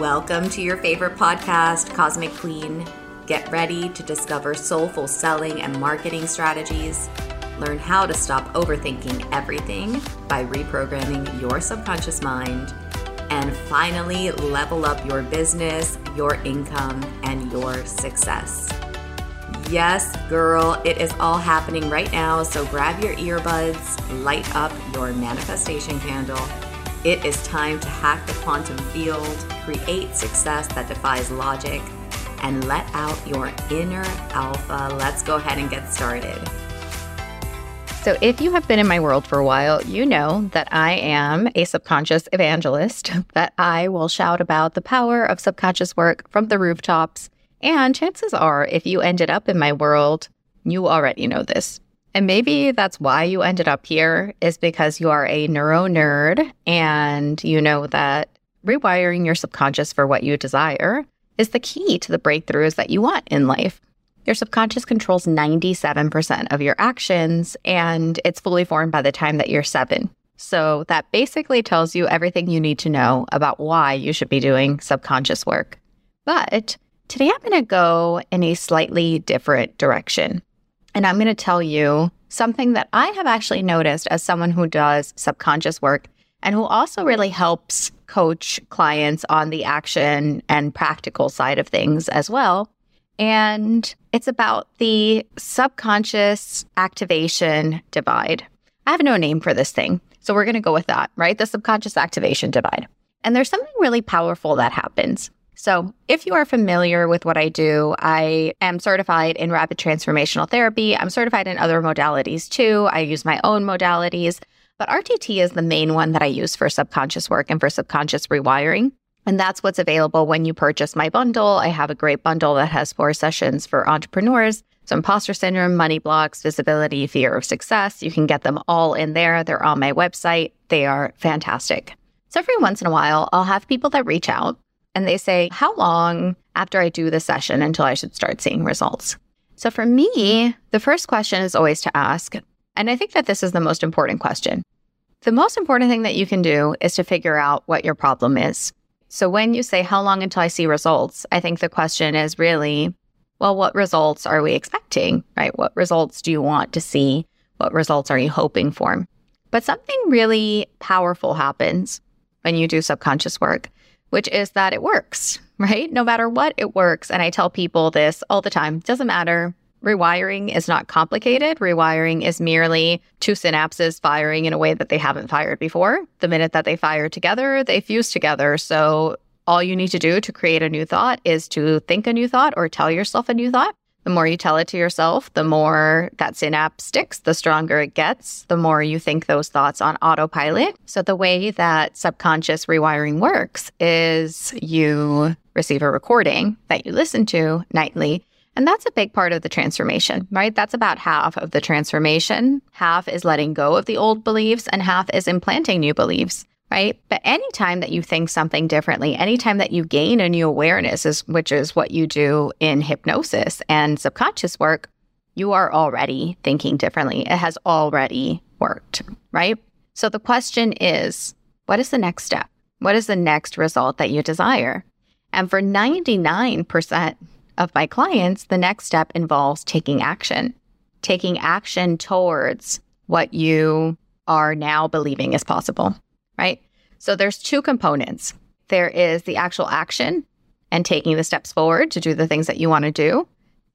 Welcome to your favorite podcast, Cosmic Queen. Get ready to discover soulful selling and marketing strategies. Learn how to stop overthinking everything by reprogramming your subconscious mind. And finally, level up your business, your income, and your success. Yes, girl, it is all happening right now. So grab your earbuds, light up your manifestation candle. It is time to hack the quantum field, create success that defies logic, and let out your inner alpha. Let's go ahead and get started. So, if you have been in my world for a while, you know that I am a subconscious evangelist, that I will shout about the power of subconscious work from the rooftops and chances are, if you ended up in my world, you already know this. And maybe that's why you ended up here, is because you are a neuro nerd and you know that rewiring your subconscious for what you desire is the key to the breakthroughs that you want in life. Your subconscious controls 97% of your actions, and it's fully formed by the time that you're seven. So that basically tells you everything you need to know about why you should be doing subconscious work. But Today, I'm going to go in a slightly different direction. And I'm going to tell you something that I have actually noticed as someone who does subconscious work and who also really helps coach clients on the action and practical side of things as well. And it's about the subconscious activation divide. I have no name for this thing. So we're going to go with that, right? The subconscious activation divide. And there's something really powerful that happens. So, if you are familiar with what I do, I am certified in rapid transformational therapy. I'm certified in other modalities too. I use my own modalities, but RTT is the main one that I use for subconscious work and for subconscious rewiring. And that's what's available when you purchase my bundle. I have a great bundle that has four sessions for entrepreneurs. So, imposter syndrome, money blocks, visibility, fear of success. You can get them all in there. They're on my website. They are fantastic. So, every once in a while, I'll have people that reach out and they say, How long after I do the session until I should start seeing results? So for me, the first question is always to ask, and I think that this is the most important question. The most important thing that you can do is to figure out what your problem is. So when you say, How long until I see results? I think the question is really, well, what results are we expecting, right? What results do you want to see? What results are you hoping for? But something really powerful happens when you do subconscious work which is that it works, right? No matter what, it works. And I tell people this all the time doesn't matter. Rewiring is not complicated. Rewiring is merely two synapses firing in a way that they haven't fired before. The minute that they fire together, they fuse together. So all you need to do to create a new thought is to think a new thought or tell yourself a new thought. The more you tell it to yourself, the more that synapse sticks, the stronger it gets, the more you think those thoughts on autopilot. So, the way that subconscious rewiring works is you receive a recording that you listen to nightly. And that's a big part of the transformation, right? That's about half of the transformation. Half is letting go of the old beliefs, and half is implanting new beliefs right? But anytime that you think something differently, anytime that you gain a new awareness, is, which is what you do in hypnosis and subconscious work, you are already thinking differently. It has already worked, right? So the question is what is the next step? What is the next result that you desire? And for 99% of my clients, the next step involves taking action, taking action towards what you are now believing is possible right? So there's two components. There is the actual action and taking the steps forward to do the things that you want to do.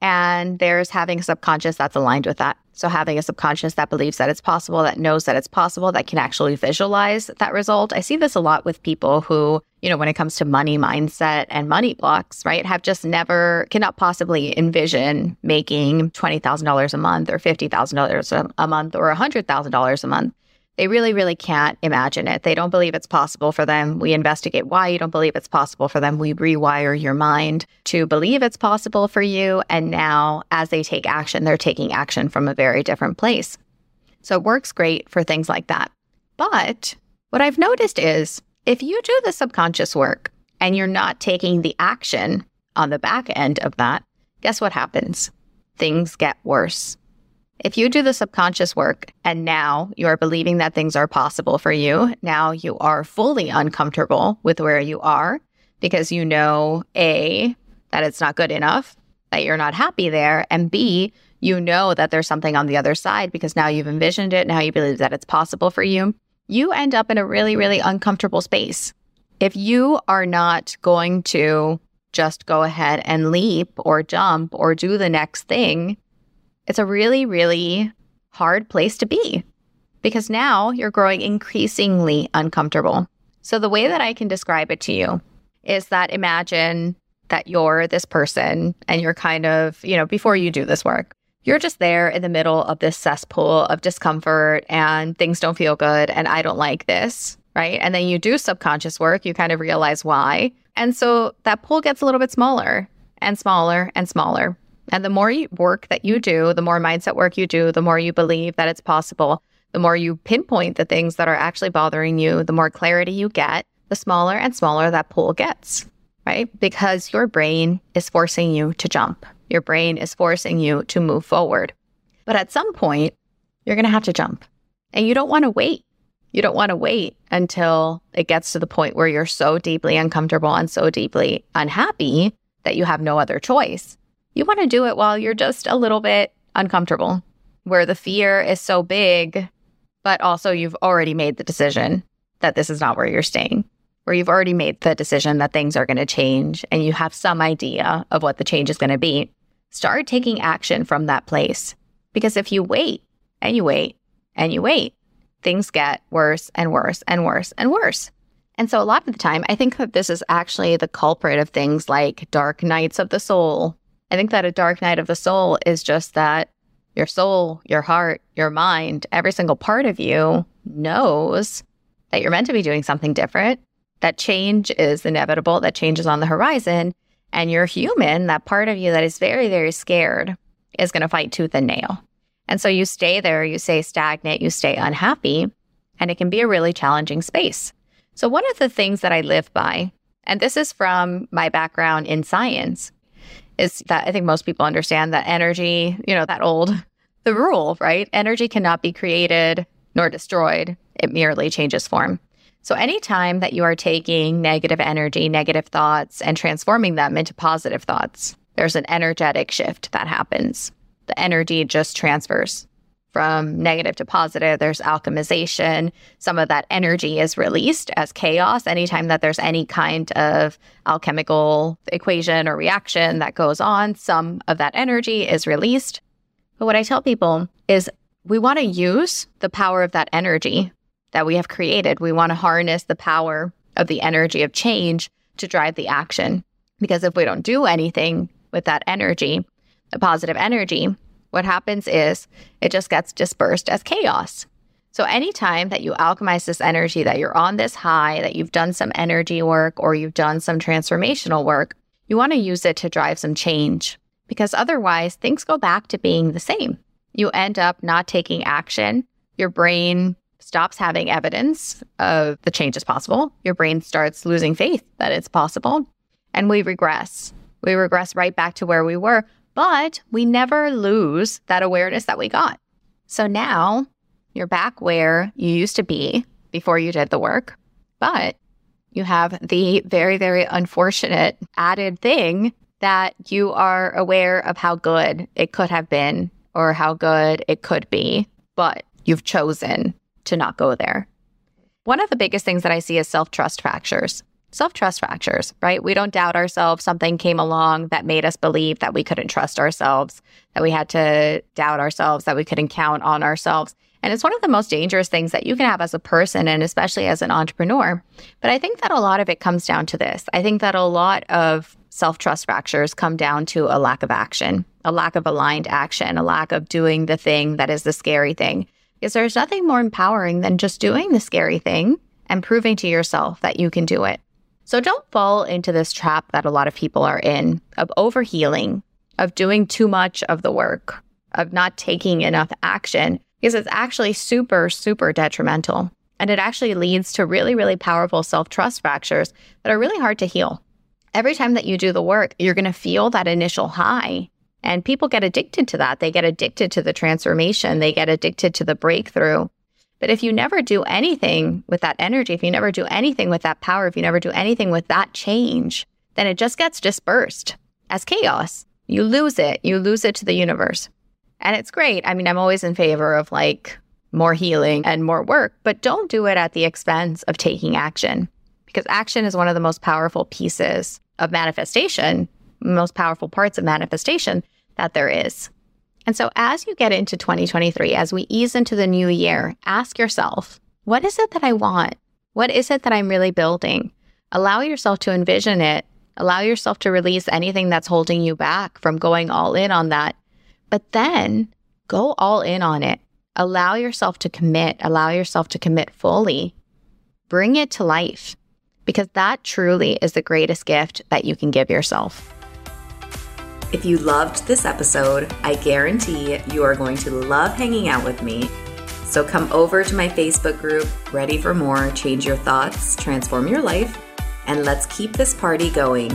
And there's having a subconscious that's aligned with that. So having a subconscious that believes that it's possible, that knows that it's possible, that can actually visualize that result. I see this a lot with people who, you know, when it comes to money mindset and money blocks, right, have just never, cannot possibly envision making $20,000 a month or $50,000 a month or $100,000 a month. They really, really can't imagine it. They don't believe it's possible for them. We investigate why you don't believe it's possible for them. We rewire your mind to believe it's possible for you. And now, as they take action, they're taking action from a very different place. So it works great for things like that. But what I've noticed is if you do the subconscious work and you're not taking the action on the back end of that, guess what happens? Things get worse. If you do the subconscious work and now you are believing that things are possible for you, now you are fully uncomfortable with where you are, because you know A, that it's not good enough, that you're not happy there, and B, you know that there's something on the other side because now you've envisioned it, now you believe that it's possible for you. You end up in a really, really uncomfortable space. If you are not going to just go ahead and leap or jump or do the next thing, it's a really, really hard place to be because now you're growing increasingly uncomfortable. So, the way that I can describe it to you is that imagine that you're this person and you're kind of, you know, before you do this work, you're just there in the middle of this cesspool of discomfort and things don't feel good and I don't like this, right? And then you do subconscious work, you kind of realize why. And so that pool gets a little bit smaller and smaller and smaller. And the more work that you do, the more mindset work you do, the more you believe that it's possible, the more you pinpoint the things that are actually bothering you, the more clarity you get, the smaller and smaller that pool gets, right? Because your brain is forcing you to jump. Your brain is forcing you to move forward. But at some point, you're going to have to jump. And you don't want to wait. You don't want to wait until it gets to the point where you're so deeply uncomfortable and so deeply unhappy that you have no other choice. You want to do it while you're just a little bit uncomfortable, where the fear is so big but also you've already made the decision that this is not where you're staying, where you've already made the decision that things are going to change and you have some idea of what the change is going to be. Start taking action from that place. Because if you wait and you wait and you wait, things get worse and worse and worse and worse. And so, a lot of the time, I think that this is actually the culprit of things like dark nights of the soul. I think that a dark night of the soul is just that your soul, your heart, your mind, every single part of you knows that you're meant to be doing something different, that change is inevitable, that change is on the horizon. And you're human, that part of you that is very, very scared is going to fight tooth and nail. And so you stay there, you stay stagnant, you stay unhappy, and it can be a really challenging space. So, one of the things that I live by, and this is from my background in science, is that I think most people understand that energy, you know, that old, the rule, right? Energy cannot be created nor destroyed, it merely changes form. So, anytime that you are taking negative energy, negative thoughts, and transforming them into positive thoughts, there's an energetic shift that happens. The energy just transfers from negative to positive. There's alchemization. Some of that energy is released as chaos anytime that there's any kind of alchemical equation or reaction that goes on. Some of that energy is released. But what I tell people is we want to use the power of that energy that we have created. We want to harness the power of the energy of change to drive the action. Because if we don't do anything with that energy, the positive energy, what happens is it just gets dispersed as chaos. So, anytime that you alchemize this energy, that you're on this high, that you've done some energy work or you've done some transformational work, you want to use it to drive some change because otherwise things go back to being the same. You end up not taking action. Your brain stops having evidence of the change is possible. Your brain starts losing faith that it's possible. And we regress. We regress right back to where we were but we never lose that awareness that we got. So now you're back where you used to be before you did the work, but you have the very, very unfortunate added thing that you are aware of how good it could have been or how good it could be, but you've chosen to not go there. One of the biggest things that I see is self trust fractures self trust fractures, right? We don't doubt ourselves. Something came along that made us believe that we couldn't trust ourselves, that we had to doubt ourselves, that we couldn't count on ourselves. And it's one of the most dangerous things that you can have as a person and especially as an entrepreneur. But I think that a lot of it comes down to this. I think that a lot of self trust fractures come down to a lack of action, a lack of aligned action, a lack of doing the thing that is the scary thing. Because there's nothing more empowering than just doing the scary thing and proving to yourself that you can do it. So don't fall into this trap that a lot of people are in of overhealing, of doing too much of the work, of not taking enough action, because it's actually super, super detrimental. And it actually leads to really, really powerful self trust fractures that are really hard to heal. Every time that you do the work, you're going to feel that initial high. And people get addicted to that. They get addicted to the transformation, they get addicted to the breakthrough But if you never do anything with that energy, if you never do anything with that power, if you never do anything with that change, then it just gets dispersed as chaos. You lose it. You lose it to the universe. And it's great. I mean, I'm always in favor of like more healing and more work, but don't do it at the expense of taking action because action is one of the most powerful pieces of manifestation, most powerful parts of manifestation that there is. And so, as you get into 2023, as we ease into the new year, ask yourself, what is it that I want? What is it that I'm really building? Allow yourself to envision it. Allow yourself to release anything that's holding you back from going all in on that. But then go all in on it. Allow yourself to commit. Allow yourself to commit fully. Bring it to life because that truly is the greatest gift that you can give yourself. If you loved this episode, I guarantee you are going to love hanging out with me. So come over to my Facebook group, Ready for More Change Your Thoughts, Transform Your Life, and let's keep this party going.